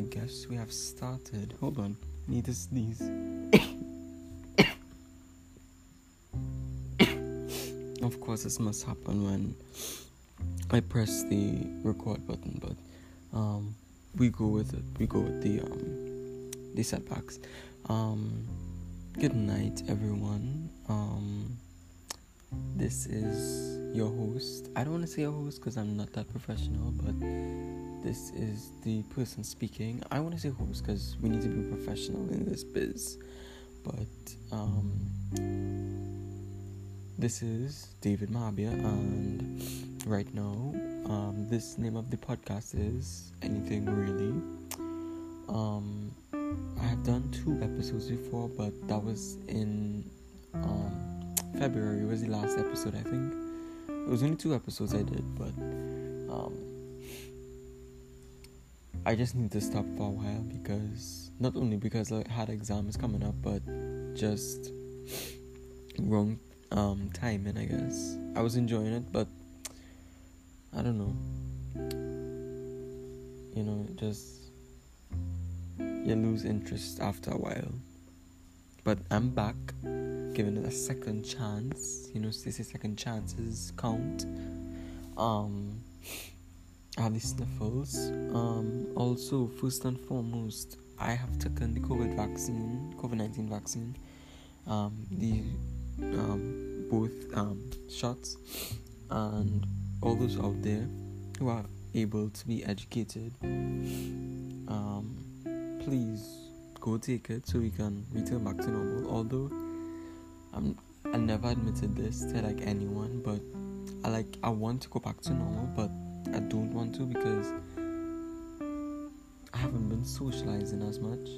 I guess we have started. Hold on, need to sneeze. of course, this must happen when I press the record button, but um, we go with it. We go with the um, the setbacks. Um, good night, everyone. Um, this is your host. I don't want to say a host because I'm not that professional, but this is the person speaking. I want to say host because we need to be professional in this biz. But um, this is David Mabia, and right now, um, this name of the podcast is Anything Really. Um, I have done two episodes before, but that was in um, February was the last episode, I think. It was only two episodes I did, but I just need to stop for a while because not only because I had exams coming up, but just wrong um, timing, I guess. I was enjoying it, but I don't know. You know, just you lose interest after a while. But I'm back giving it a second chance. You know, they say second chances count. Um, Have the sniffles. Um, also, first and foremost, I have taken the COVID vaccine, COVID nineteen vaccine. Um, the um, both um, shots, and all those out there who are able to be educated. Um, please go take it so we can return back to normal. Although I'm I never admitted this to like anyone, but I like I want to go back to normal, but I don't want to because I haven't been socializing as much,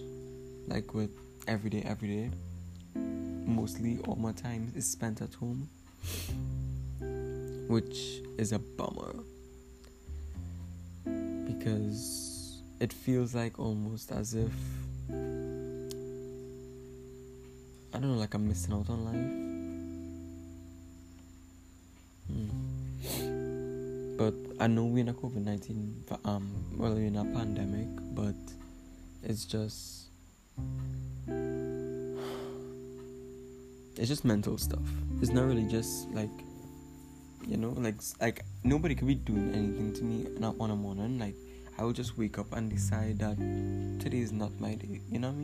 like with every day, every day. Mostly all my time is spent at home, which is a bummer because it feels like almost as if I don't know, like I'm missing out on life. I know we're in a COVID 19, um, well, we're in a pandemic, but it's just. It's just mental stuff. It's not really just like, you know, like like nobody could be doing anything to me not on a morning. Like I will just wake up and decide that today is not my day. You know what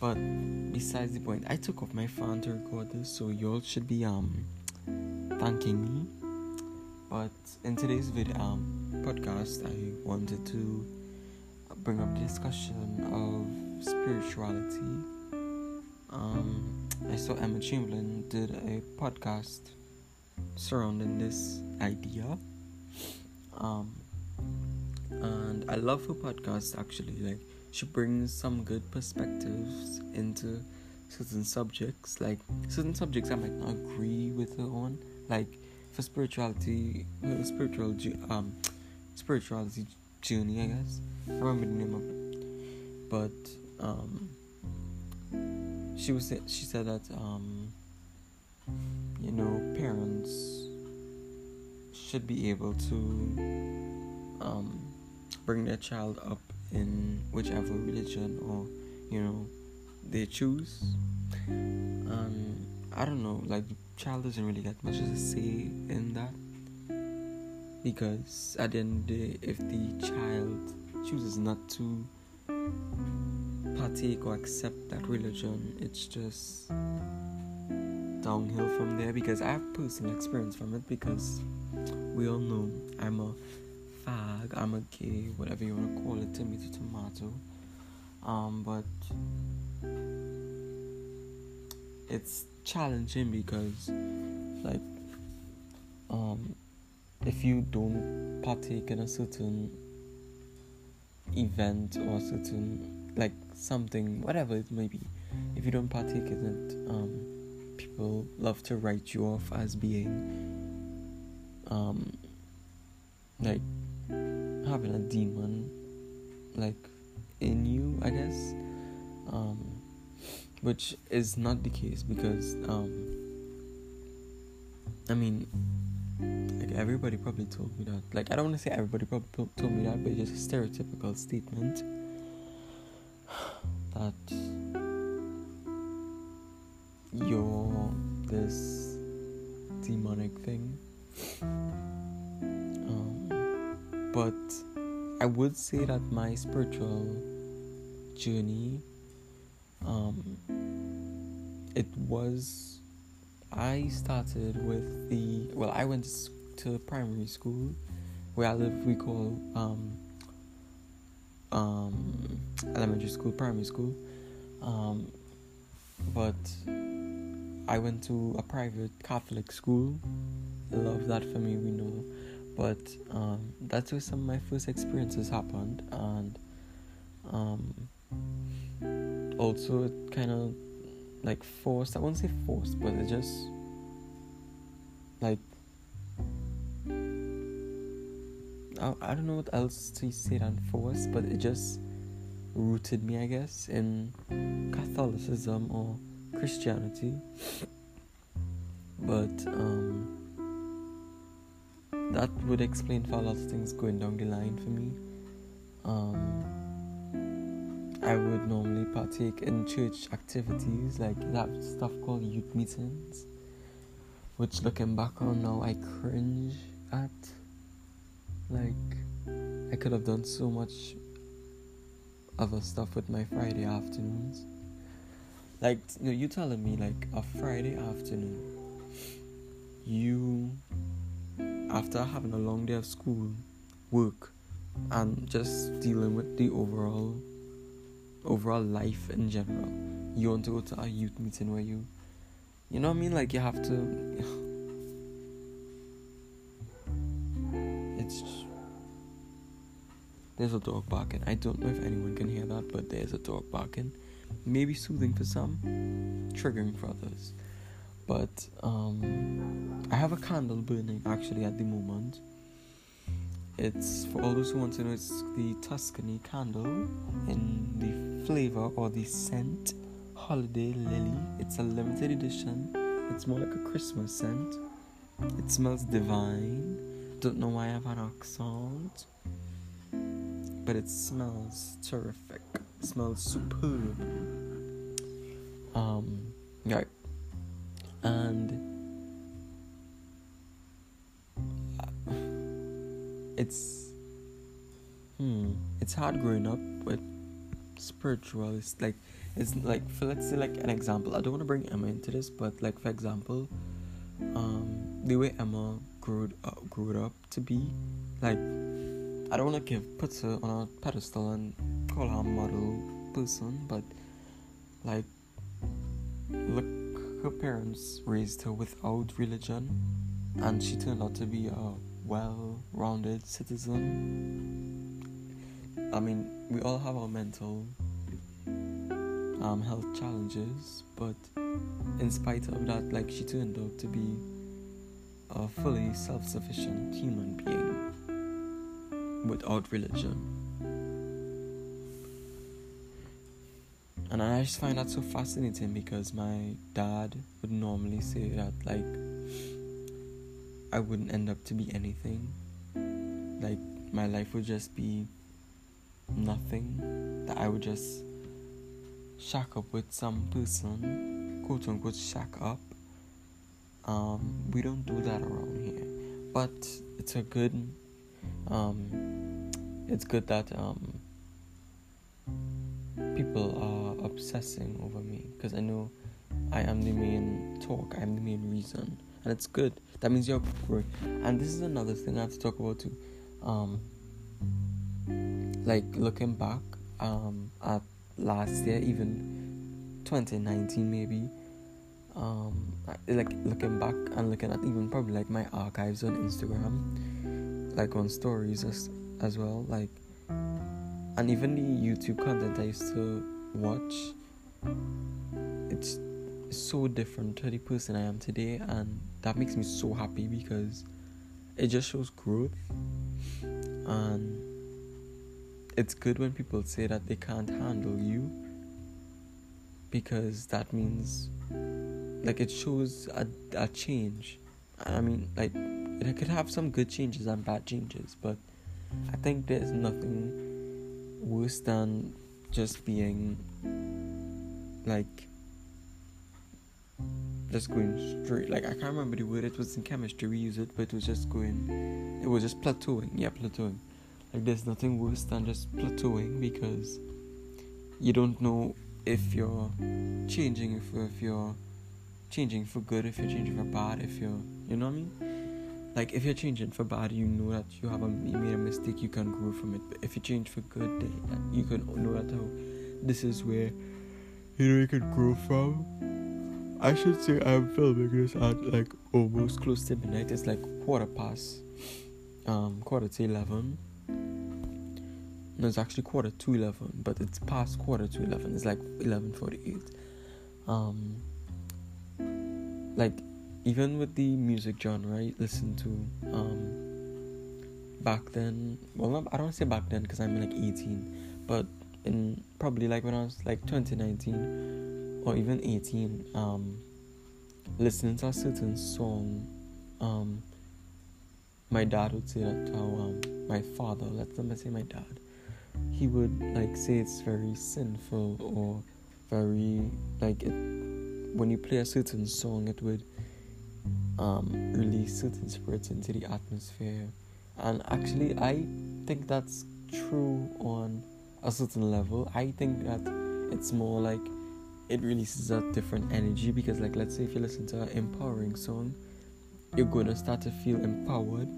I mean? But besides the point, I took off my phone to record this, so y'all should be um thanking me. But in today's video um podcast, I wanted to bring up the discussion of spirituality. Um, I saw Emma Chamberlain did a podcast surrounding this idea. Um, and I love her podcast actually. Like she brings some good perspectives into certain subjects. Like certain subjects I might not agree with her on. Like for spirituality, her spiritual um spirituality journey, I guess. I remember the name of it. But um, she was she said that um, you know parents should be able to um, bring their child up in whichever religion or you know they choose. Um, I don't know, like child doesn't really get much of a say in that because at the end of the day, if the child chooses not to partake or accept that religion, it's just downhill from there. Because I have personal experience from it. Because we all know I'm a fag, I'm a gay, whatever you want to call it, tomato, tomato. Um, but it's challenging because, like, um, if you don't partake in a certain event or certain like something, whatever it may be, if you don't partake in it, um, people love to write you off as being um, like having a demon like in you, I guess. Um, which is not the case because um, I mean, like everybody probably told me that. Like I don't want to say everybody probably told me that, but it's just a stereotypical statement that you're this demonic thing. Um, but I would say that my spiritual journey, was. I started with the well. I went to primary school, where I live. We call um, um, elementary school, primary school. Um, but I went to a private Catholic school. Love that for me, we know. But um, that's where some of my first experiences happened, and um, also it kind of like forced. I won't say forced, but it just like I, I don't know what else to say than forced, but it just rooted me, I guess, in Catholicism or Christianity. But um, that would explain for a lot of things going down the line for me. Um, I would normally partake in church activities like that stuff called youth meetings, which looking back on now I cringe at. Like, I could have done so much other stuff with my Friday afternoons. Like, you know, you telling me like a Friday afternoon, you after having a long day of school, work, and just dealing with the overall overall life in general, you want to go to a youth meeting where you, you know what I mean? Like you have to. It's there's a dog barking. I don't know if anyone can hear that, but there's a dog barking. Maybe soothing for some, triggering for others. But um, I have a candle burning actually at the moment. It's for all those who want to know. It's the Tuscany candle in the flavor or the scent Holiday Lily. It's a limited edition. It's more like a Christmas scent. It smells divine. Don't know why I have an accent but it smells terrific. It smells superb. Um, right. And it's hmm, it's hard growing up with spiritual. It's like it's like for let's say like an example. I don't want to bring Emma into this, but like for example, um, the way Emma grew up, grew up to be, like I don't want to give put her on a pedestal and call her a model person, but like, look, her parents raised her without religion, and she turned out to be a well-rounded citizen. I mean, we all have our mental um, health challenges, but in spite of that, like she turned out to be a fully self-sufficient human being without religion. And I just find that so fascinating because my dad would normally say that, like, I wouldn't end up to be anything. Like, my life would just be nothing. That I would just shack up with some person, quote unquote, shack up. Um, we don't do that around here. But it's a good um, it's good that um, people are obsessing over me because I know I am the main talk, I am the main reason, and it's good. That means you're growing. And this is another thing I have to talk about too. Um, like looking back um, at last year, even 2019 maybe. Um, like looking back and looking at even probably like my archives on Instagram like on stories as, as well like and even the youtube content i used to watch it's so different to the person i am today and that makes me so happy because it just shows growth. And it's good when people say that they can't handle you because that means like it shows a, a change. I mean, like, it could have some good changes and bad changes, but I think there's nothing worse than just being like just going straight. Like I can't remember the word. It was in chemistry we use it, but it was just going. It was just plateauing. Yeah, plateauing. Like there's nothing worse than just plateauing because you don't know if you're changing, if if you're changing for good, if you're changing for bad, if you're, you know what I mean? Like if you're changing for bad, you know that you have a you made a mistake, you can grow from it. But if you change for good, you can know that how this is where you know you can grow from. I should say I'm filming this at like almost close to midnight. It's like quarter past, um, quarter to eleven. No, it's actually quarter to eleven, but it's past quarter to eleven. It's like eleven forty-eight. Um, like even with the music genre I listen to, um, back then. Well, not, I don't say back then because I'm like eighteen, but in probably like when I was like 2019 or even 18 um listening to a certain song um my dad would say that um my father let's let me say my dad he would like say it's very sinful or very like it when you play a certain song it would um release certain spirits into the atmosphere. And actually i think that's true on a certain level. I think that it's more like it releases a different energy because like let's say if you listen to an empowering song you're going to start to feel empowered.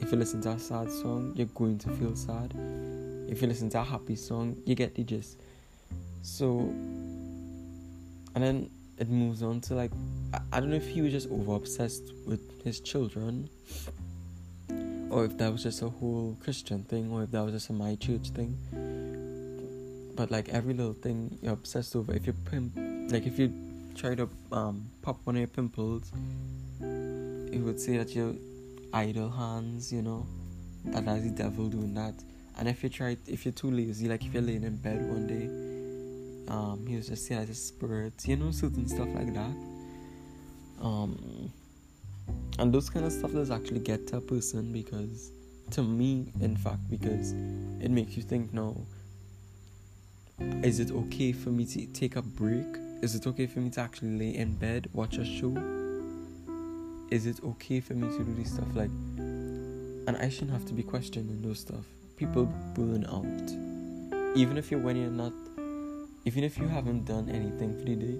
If you listen to a sad song you're going to feel sad. If you listen to a happy song you get the gist. So and then it moves on to like I, I don't know if he was just over obsessed with his children or if that was just a whole christian thing or if that was just a my church thing but like every little thing you're obsessed over if you pimp like if you try to um pop one of your pimples it would say that you're idle hands you know that that's the devil doing that. And if you try if you're too lazy like if you're laying in bed one day um was just say as a spirit you know certain stuff like that. Um and those kind of stuff does actually get to a person because to me in fact because it makes you think no is it okay for me to take a break? Is it okay for me to actually lay in bed, watch a show? Is it okay for me to do this stuff? Like, and I shouldn't have to be questioning those stuff. People burn out. Even if you're when you're not, even if you haven't done anything for the day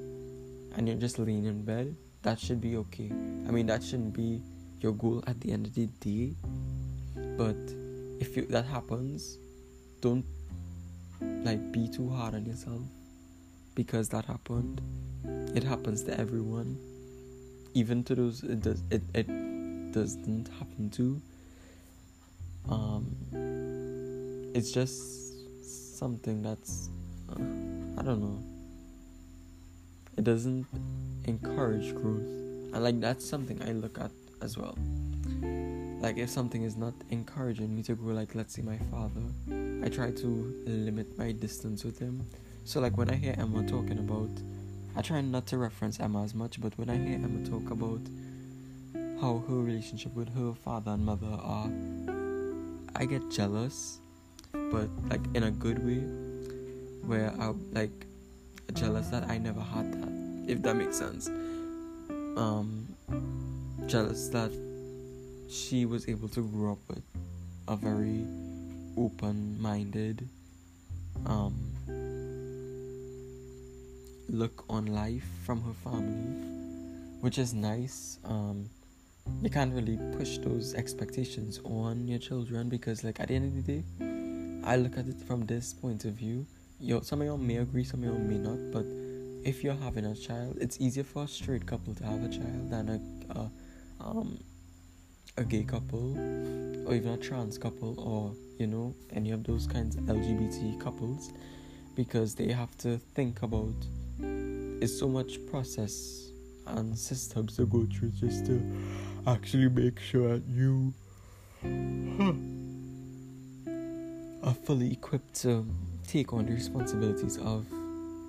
and you're just laying in bed, that should be okay. I mean, that shouldn't be your goal at the end of the day. But if you, that happens, don't like be too hard on yourself. Because that happened. It happens to everyone. Even to those it does it, it doesn't happen to um it's just something that's uh, i don't know. It doesn't encourage growth. And like that's something i look at as well like if something is not encouraging me to grow like let's say my father i try to limit my distance with him. So like when i hear emma talking about i try not to reference emma as much but when i hear emma talk about how her relationship with her father and mother are i get jealous but like in a good way where i like jealous that i never had that if that makes sense. Um jealous that she was able to grow up with a very open-minded um, look on life from her family, which is nice. Um, you can't really push those expectations on your children because, like, at the end of the day, I look at it from this point of view. You some of y'all may agree, some of y'all may not, but if you're having a child, it's easier for a straight couple to have a child than a, a um, a gay couple or even a trans couple or you know any of those kinds of lgbt couples because they have to think about it's so much process and systems to go through just to actually make sure that you are fully equipped to take on the responsibilities of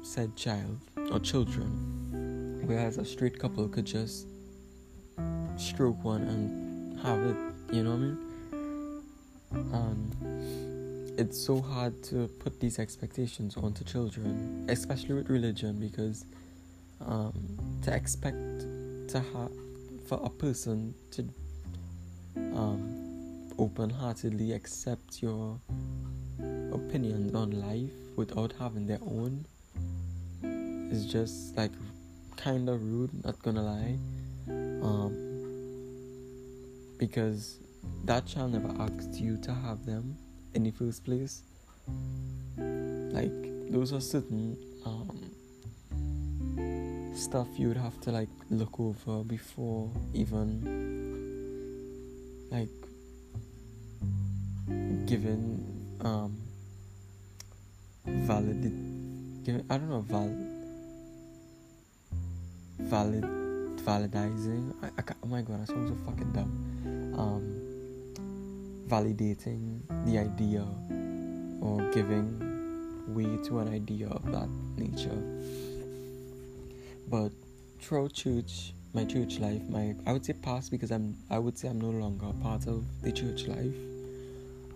said child or children. Whereas a straight couple could just stroke one and have it. You know what I mean? And it's so hard to put these expectations onto children, especially with religion, because um, to expect to have for a person to um, open-heartedly accept your opinions on life without having their own is just like kind of rude. Not gonna lie, um, because that child never asked you to have them in the first place. Like those are certain um, stuff you would have to like look over before even like giving um valid I don't know val valid validizing I, I oh my god I sound so fucking dumb um validating the idea or giving way to an idea of that nature. But throughout church, my church life, my I would say past because I'm I would say I'm no longer part of the church life.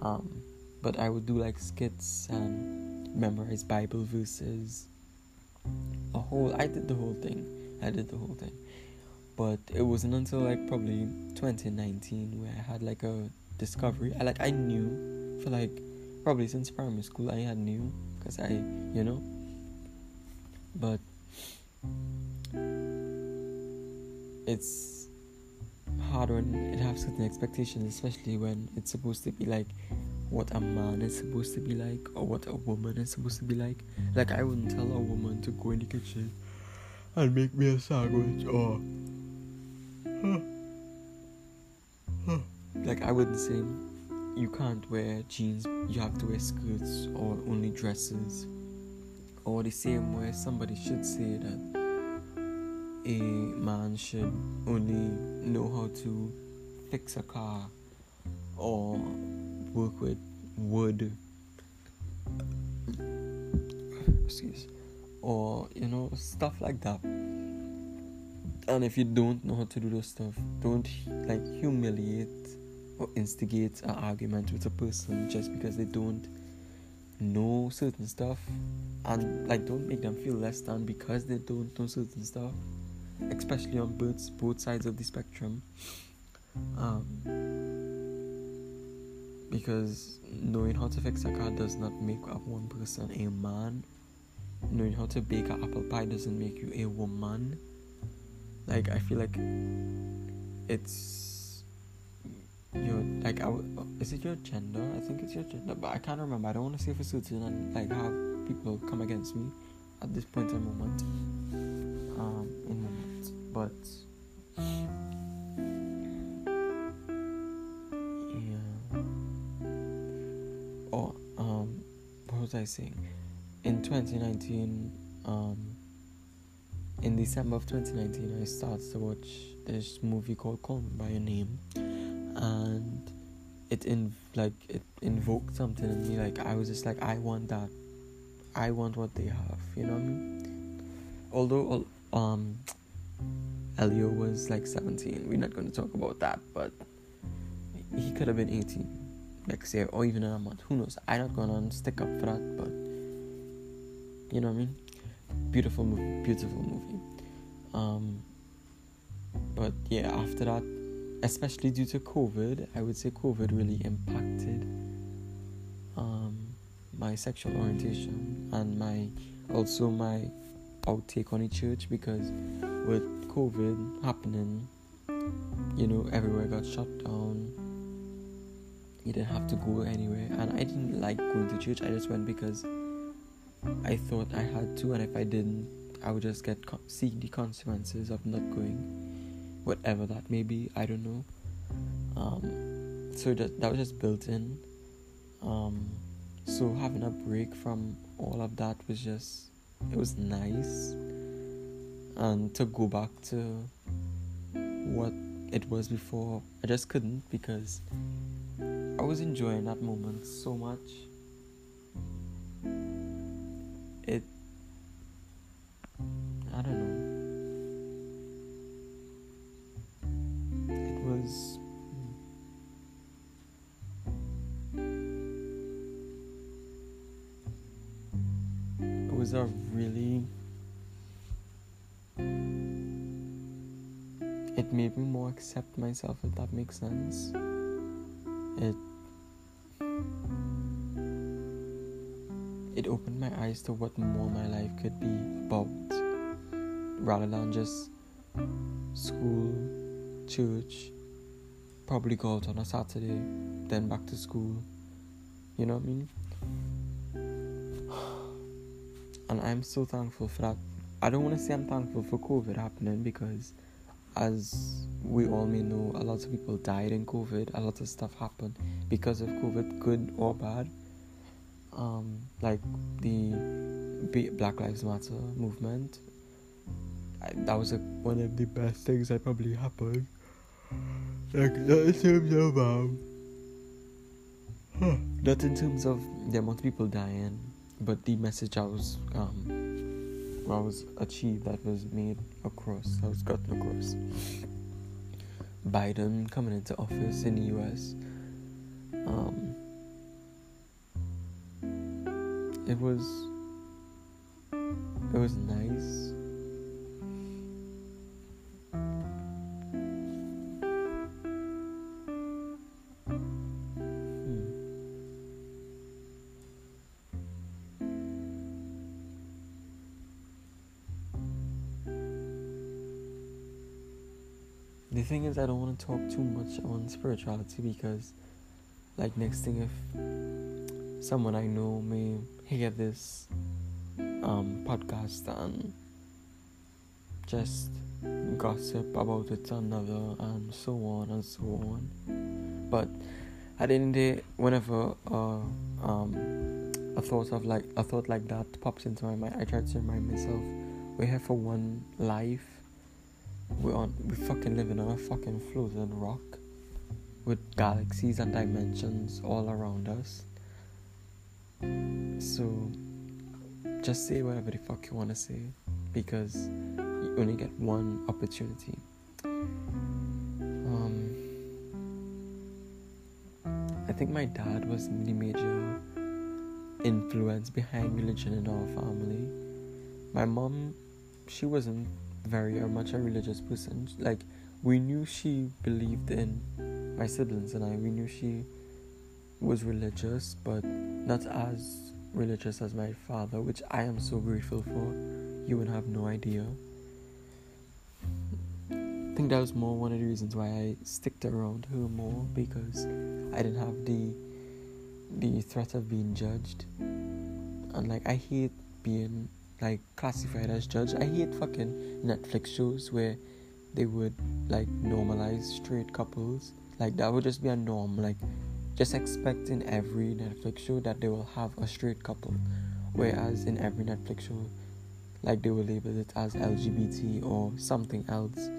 Um, but I would do like skits and memorize Bible verses. A whole I did the whole thing. I did the whole thing. But it wasn't until like probably 2019 where I had like a discovery. I like I knew for like probably since primary school I had knew because I you know but it's hard when it has certain expectations especially when it's supposed to be like what a man is supposed to be like or what a woman is supposed to be like like I wouldn't tell a woman to go in the kitchen and make me a sandwich or Hmm. Hmm. like I wouldn't say you can't wear jeans, you have to wear skirts or only dresses. Or the same way somebody should say that a man should only know how to fix a car or work with wood. Excuse. Or, you know, stuff like that. And if you don't know how to do those stuff, don't like humiliate or instigate an argument with a person just because they don't know certain stuff. And like don't make them feel less than because they don't know certain stuff. Especially on both both sides of the spectrum. Um, because knowing how to fix a car does not make up one person a man. Knowing how to bake an apple pie doesn't make you a woman like i feel like it's your like I w- is it your gender? I think it's your gender, but I can't remember. I don't want to say for certain and like have people come against me at this point in moment. Um, in moment, but yeah. Oh, um, what was I saying? In 2019, um, in December of 2019, I started to watch this movie called Call Me by Your Name. And it in like it invoked something in me like i was just like i want that. I want what they have you know what i mean? Although um elio was like 17 we're not going to talk about that but he could have been 18 next year or even in a month who knows? I'm not gonna stick up for that but you know what i mean beautiful beautiful movie um but yeah after that especially due to COVID, I would say COVID really impacted um, my sexual orientation and my also my outtake on the church because with COVID happening, you know, everywhere got shut down. You didn't have to go anywhere, and I didn't like going to church. I just went because I thought I had to, and if I didn't, I would just get see the consequences of not going whatever that may be. I don't know. Um, so that that was just built in. Um, so having a break from all of that was just it was nice, and to go back to what it was before, I just couldn't because I was enjoying that moment so much it I don't know. It was hmm. it was a really it made me more accept myself if that makes sense. It opened my eyes to what more my life could be about rather than just school church probably go out on a saturday then back to school you know what i mean and i'm so thankful for that i don't want to say i'm thankful for covid happening because as we all may know, a lot of people died in COVID. A lot of stuff happened because of COVID, good or bad. Um, like the Black Lives Matter movement. I, that was a, one of the best things that probably happened. Like not in terms of um, not in terms of the amount of people dying, but the message I was um was achieved, that was made across, that was gotten across. Biden coming into office in the US. Um, it was it was nice. Hmm. The thing is, I don't want to talk too much on spirituality because, like, next thing, if someone I know may hear this um, podcast and just gossip about it another and so on and so on. But at the end of the day, whenever uh, um, a thought of like a thought like that pops into my mind, I try to remind myself we're here for one life we're on we fucking living on a fucking floating rock with galaxies and dimensions all around us. So just say whatever the fuck you wanna say because you only get one opportunity. Um I think my dad was the major influence behind religion in our family. My mom, she wasn't very or much a religious person. Like we knew she believed in my siblings and I. We knew she was religious, but not as religious as my father, which I am so grateful for. You would have no idea. I think that was more one of the reasons why I sticked around her more because I didn't have the the threat of being judged. And like I hate being like classified as judge. I hate fucking Netflix shows where they would like normalize straight couples. Like that would just be a norm. Like just expect in every Netflix show that they will have a straight couple. Whereas in every Netflix show, like they will label it as LGBT or something else.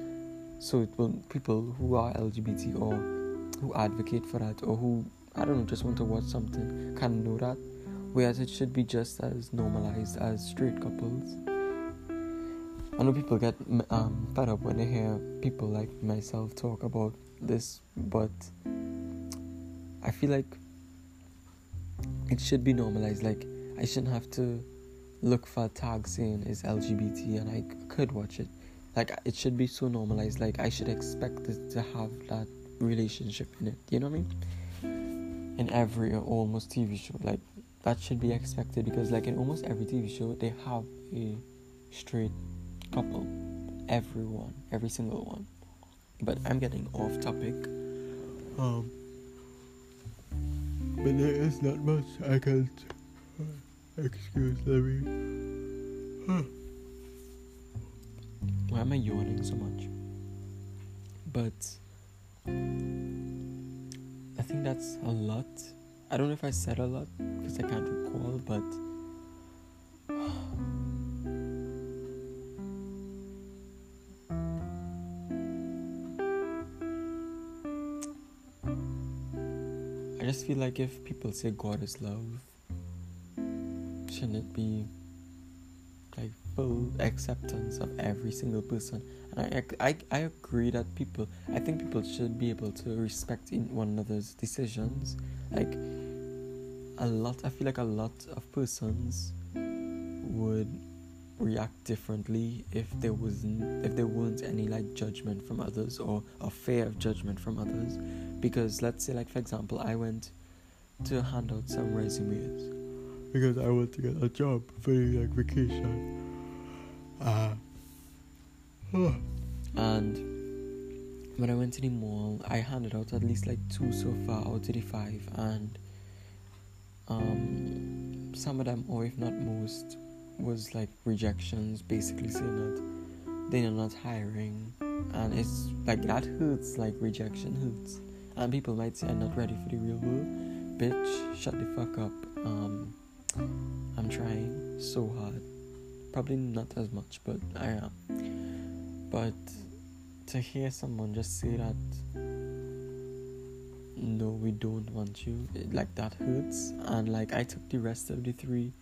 So it will people who are LGBT or who advocate for that or who I don't know just want to watch something can know that whereas it should be just as normalized as straight couples. I know people get um, fed up when they hear people like myself talk about this, but I feel like it should be normalized. Like, I shouldn't have to look for a tag saying it's LGBT and I could watch it. Like, it should be so normalized. Like, I should expect it to have that relationship in it. You know what I mean? In every or almost TV show. Like, that should be expected because like in almost every TV show they have a straight couple. Everyone, every single one. But I'm getting off topic. Um but there is not much I can uh, excuse me. Huh. Why am I yawning so much? But I think that's a lot I don't know if I said a lot because I can't recall, but feel like if people say God is love, shouldn't it be like full acceptance of every single person? And I, I, I agree that people, I think people should be able to respect in one another's decisions. Like, a lot i feel like a lot of persons would react differently if there wasn't if there weren't any like judgment from others or a fear of judgment from others. Because let's say like for example i went to hand out some resumes. Because i want to get a job for like vacation. Uh, and when i went to the mall i handed out at least like two so far out of the five. And um some of them or if not most was like rejections, basically saying that they're not hiring, and it's like that hurts. Like rejection hurts, and people might say I'm not ready for the real world. Bitch, shut the fuck up. Um, I'm trying so hard. Probably not as much, but I am. But to hear someone just say that no we don't want you it, like that hurts and like i took the rest of the three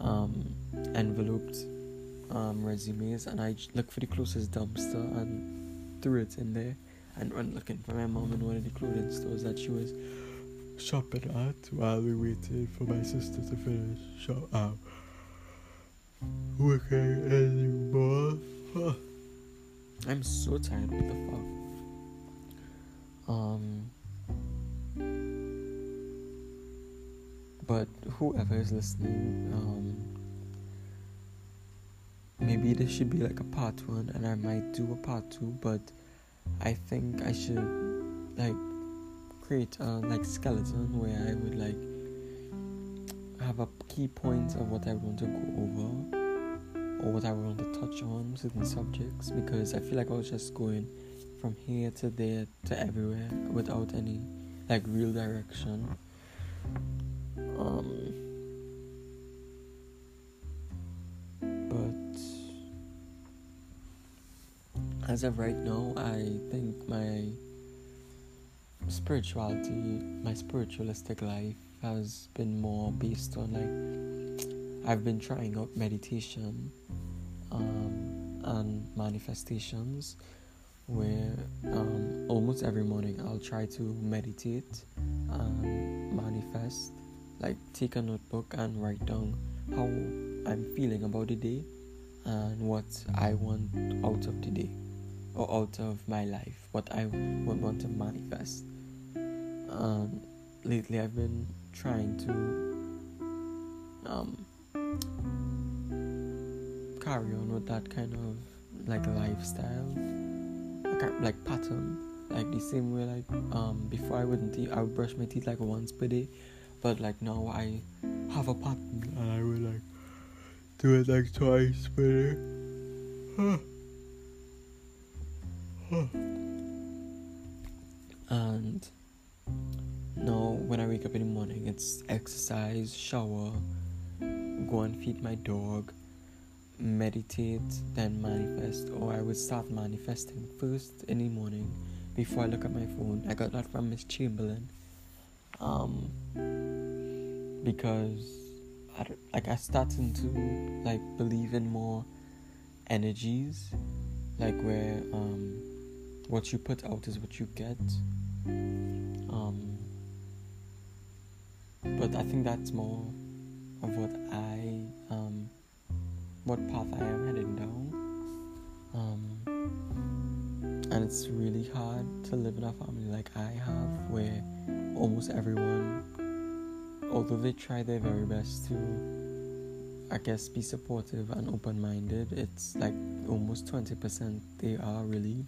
um, enveloped um, resumes and I looked for the closest dumpster and threw it in there and went looking for my mom in one of the clothing stores that she was shopping at while we waited for my sister to finish shop um, working anymore. I'm so tired. What the fuck? Um. But whoever is listening, um, maybe this should be like a part one, and I might do a part two. But I think I should like create a like skeleton where I would like have a key points of what I want to go over or what I want to touch on certain subjects because I feel like I was just going from here to there to everywhere without any like real direction. Um, but as of right now, I think my spirituality, my spiritualistic life has been more based on like I've been trying out meditation um, and manifestations where um, almost every morning I'll try to meditate and manifest like take a notebook and write down how I'm feeling about the day and what I want out of the day or out of my life, what I would want to manifest. Um, lately, I've been trying to um, carry on with that kind of like lifestyle, like pattern, like the same way like um before I wouldn't I would brush my teeth like once per day but like now I have a pattern and I will like do it like twice per day. Uh, and now when I wake up in the morning it's exercise, shower, go and feed my dog, meditate, then manifest, or I would start manifesting first in the morning before I look at my phone. I got that from Miss Chamberlain. Um, because I like I starting to like believe in more energies, like where um, what you put out is what you get. Um, but I think that's more of what I um, what path I am heading down. Um, and it's really hard to live in a family like I have, where almost everyone although they try their very best to I guess be supportive and open minded, it's like almost 20% they are really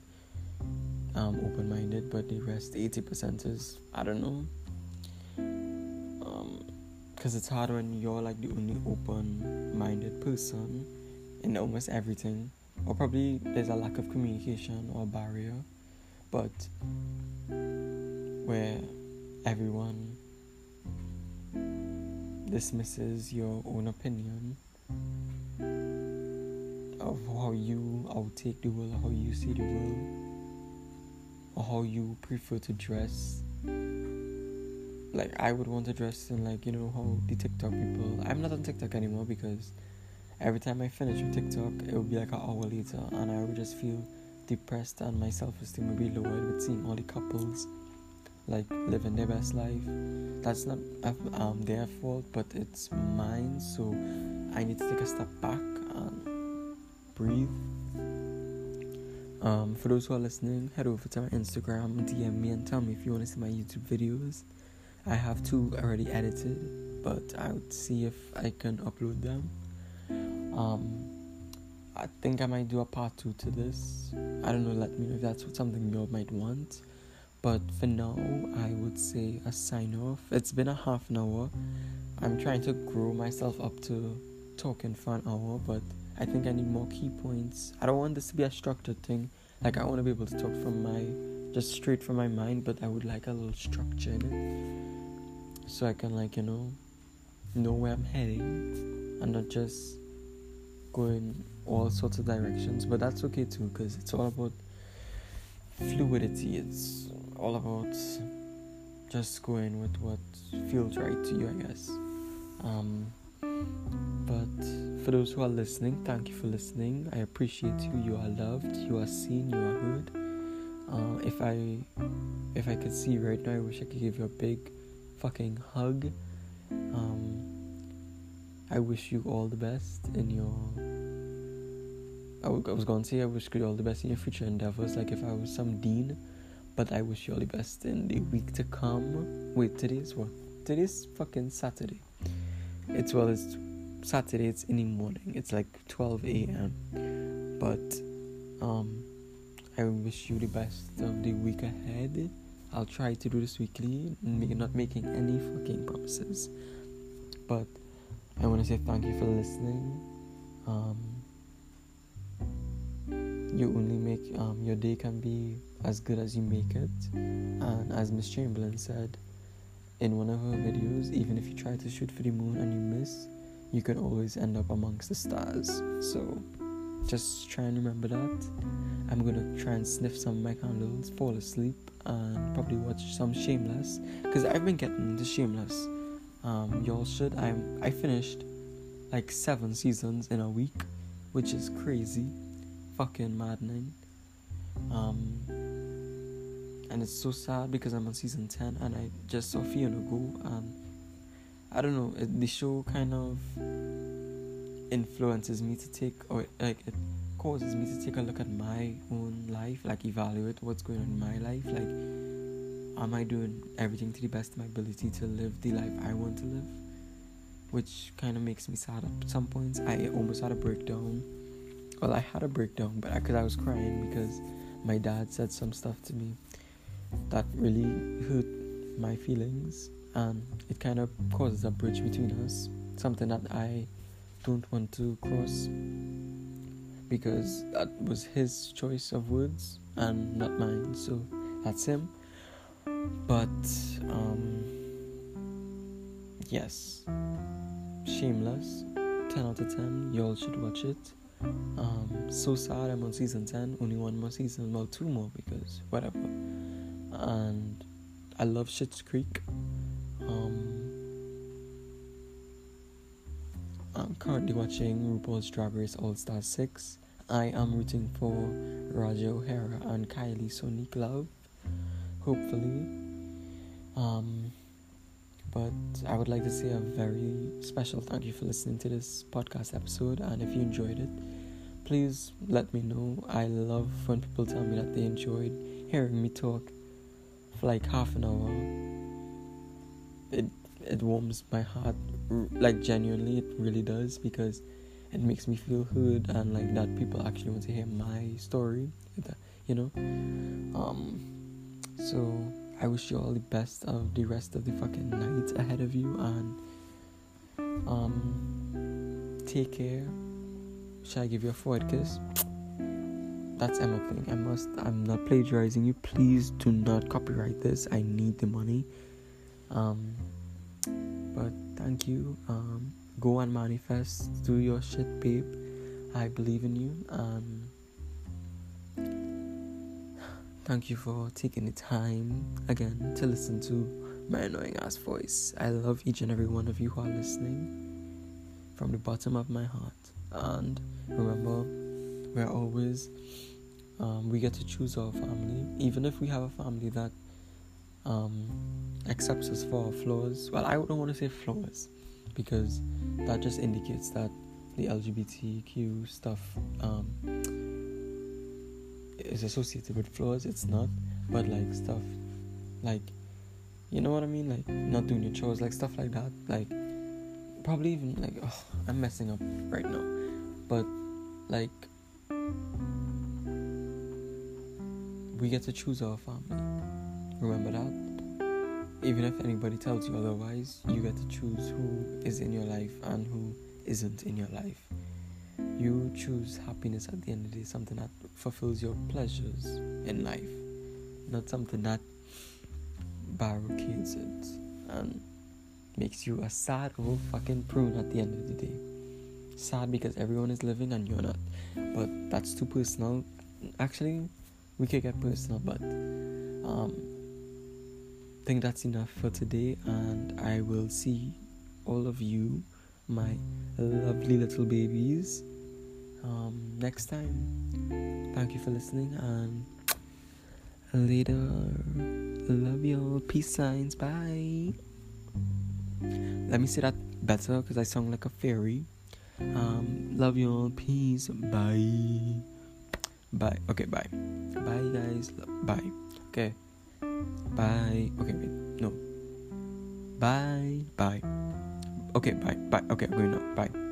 um, open minded, but the rest 80% is I don't know. Because um, it's hard when you're like the only open minded person in almost everything, or probably there's a lack of communication or barrier, but where everyone dismisses your own opinion of how you outtake the world, how you see the world, or how you prefer to dress. Like I would want to dress in like you know how the TikTok people. I'm not on TikTok anymore because every time I finish with TikTok, it would be like an hour later, and I would just feel depressed, and my self-esteem would be lowered with seeing all the couples like living their best life. That's not um their fault, but it's mine. So I need to take a step back and breathe. Um, for those who are listening, head over to my Instagram, DM me, and tell me if you want to see my YouTube videos. I have two already edited, but I would see if I can upload them. Um, I think I might do a part two to this. I don't know, let me know if that's something you might want. But for now, I would say a sign off. It's been a half an hour. I'm trying to grow myself up to talking for an hour, but I think I need more key points. I don't want this to be a structured thing. Like, I want to be able to talk from my, just straight from my mind, but I would like a little structure in it. So I can, like, you know, know where I'm heading and not just going all sorts of directions, but that's okay too because it's all about fluidity. It's all about just going with what feels right to you, I guess. Um, but for those who are listening, thank you for listening. I appreciate you. You are loved. You are seen. You are heard. Uh, if I if I could see right now, I wish I could give you a big fucking hug. Um, I wish you all the best in your I, w- I was going to say I wish you all the best in your future endeavors, like if I was some dean, but I wish you all the best in the week to come. Wait, today's what? Today's fucking Saturday. It's well, it's Saturday. It's in the morning. It's like 12 a.m. But um, I wish you the best of the week ahead. I'll try to do this weekly, not making any fucking promises. But I want to say thank you for listening. Um, you only make um, your day can be as good as you make it. And as Miss Chamberlain said in one of her videos, even if you try to shoot for the moon and you miss, you can always end up amongst the stars. So just try and remember that. I'm gonna try and sniff some of my candles, fall asleep, and probably watch some Shameless because I've been getting into Shameless. Um, y'all should. I'm. I finished like seven seasons in a week, which is crazy fucking maddening. Um, and it's so sad because I'm on season 10 and I just saw Fiona go and I don't know, it, the show kind of influences me to take, or like it causes me to take a look at my own life, like evaluate what's going on in my life. Like, am I doing everything to the best of my ability to live the life I want to live? Which kind of makes me sad at some points. I almost had a breakdown well, I had a breakdown, but because I, I was crying because my dad said some stuff to me that really hurt my feelings, and it kind of causes a bridge between us. Something that I don't want to cross because that was his choice of words and not mine. So that's him. But um, yes, Shameless, ten out of ten. Y'all should watch it. Um, so sad I'm on season 10, only one more season, well, two more because whatever. And I love Schitt's Creek. Um, I'm currently watching RuPaul's Drag Race All Star 6. I am rooting for Ra'Jah O'Hara and Kylie Sonique Love, hopefully. Um, but I would like to say a very special thank you for listening to this podcast episode. And if you enjoyed it, please let me know. I love when people tell me that they enjoyed hearing me talk for like half an hour. It it warms my heart, like genuinely, it really does because it makes me feel heard and like that people actually want to hear my story. You know, um, so I wish you all the best of the rest of the fucking night ahead of you and um take care. Shall I give you a forward kiss? That's Emma thing. I must I'm not plagiarizing you. Please do not copyright this. I need the money. Um but thank you. Um go and manifest. Do your shit, babe. I believe in you. Um Thank you for taking the time again to listen to my annoying ass voice. I love each and every one of you who are listening from the bottom of my heart. And remember, we're always, um, we get to choose our family. Even if we have a family that um, accepts us for our flaws. Well, I don't want to say flaws because that just indicates that the LGBTQ stuff um, is associated with flaws. It's not, but like stuff like you know what I mean, like not doing your chores, like stuff like that. Like probably even like oh, I'm messing up right now, but like we get to choose our family. Remember that? Even if anybody tells you otherwise, you get to choose who is in your life and who isn't in your life. You choose happiness at the end of the day, something that fulfills your pleasures in life, not something that barricades it and makes you a sad old fucking prune at the end of the day. Sad because everyone is living and you're not. But that's too personal. Actually, we could get personal, but um, I think that's enough for today, and I will see all of you, my lovely little babies, um, next time. Thank you for listening, and later. Love y'all. Peace signs. Bye. Let me say that better because I sound like a fairy. Um, love y'all. Peace. Bye. Bye. Okay, bye. Bye, guys. Bye. Okay. Bye. Okay, wait. No. Bye. Bye. Okay, bye. Bye. Okay, I'm going. Bye.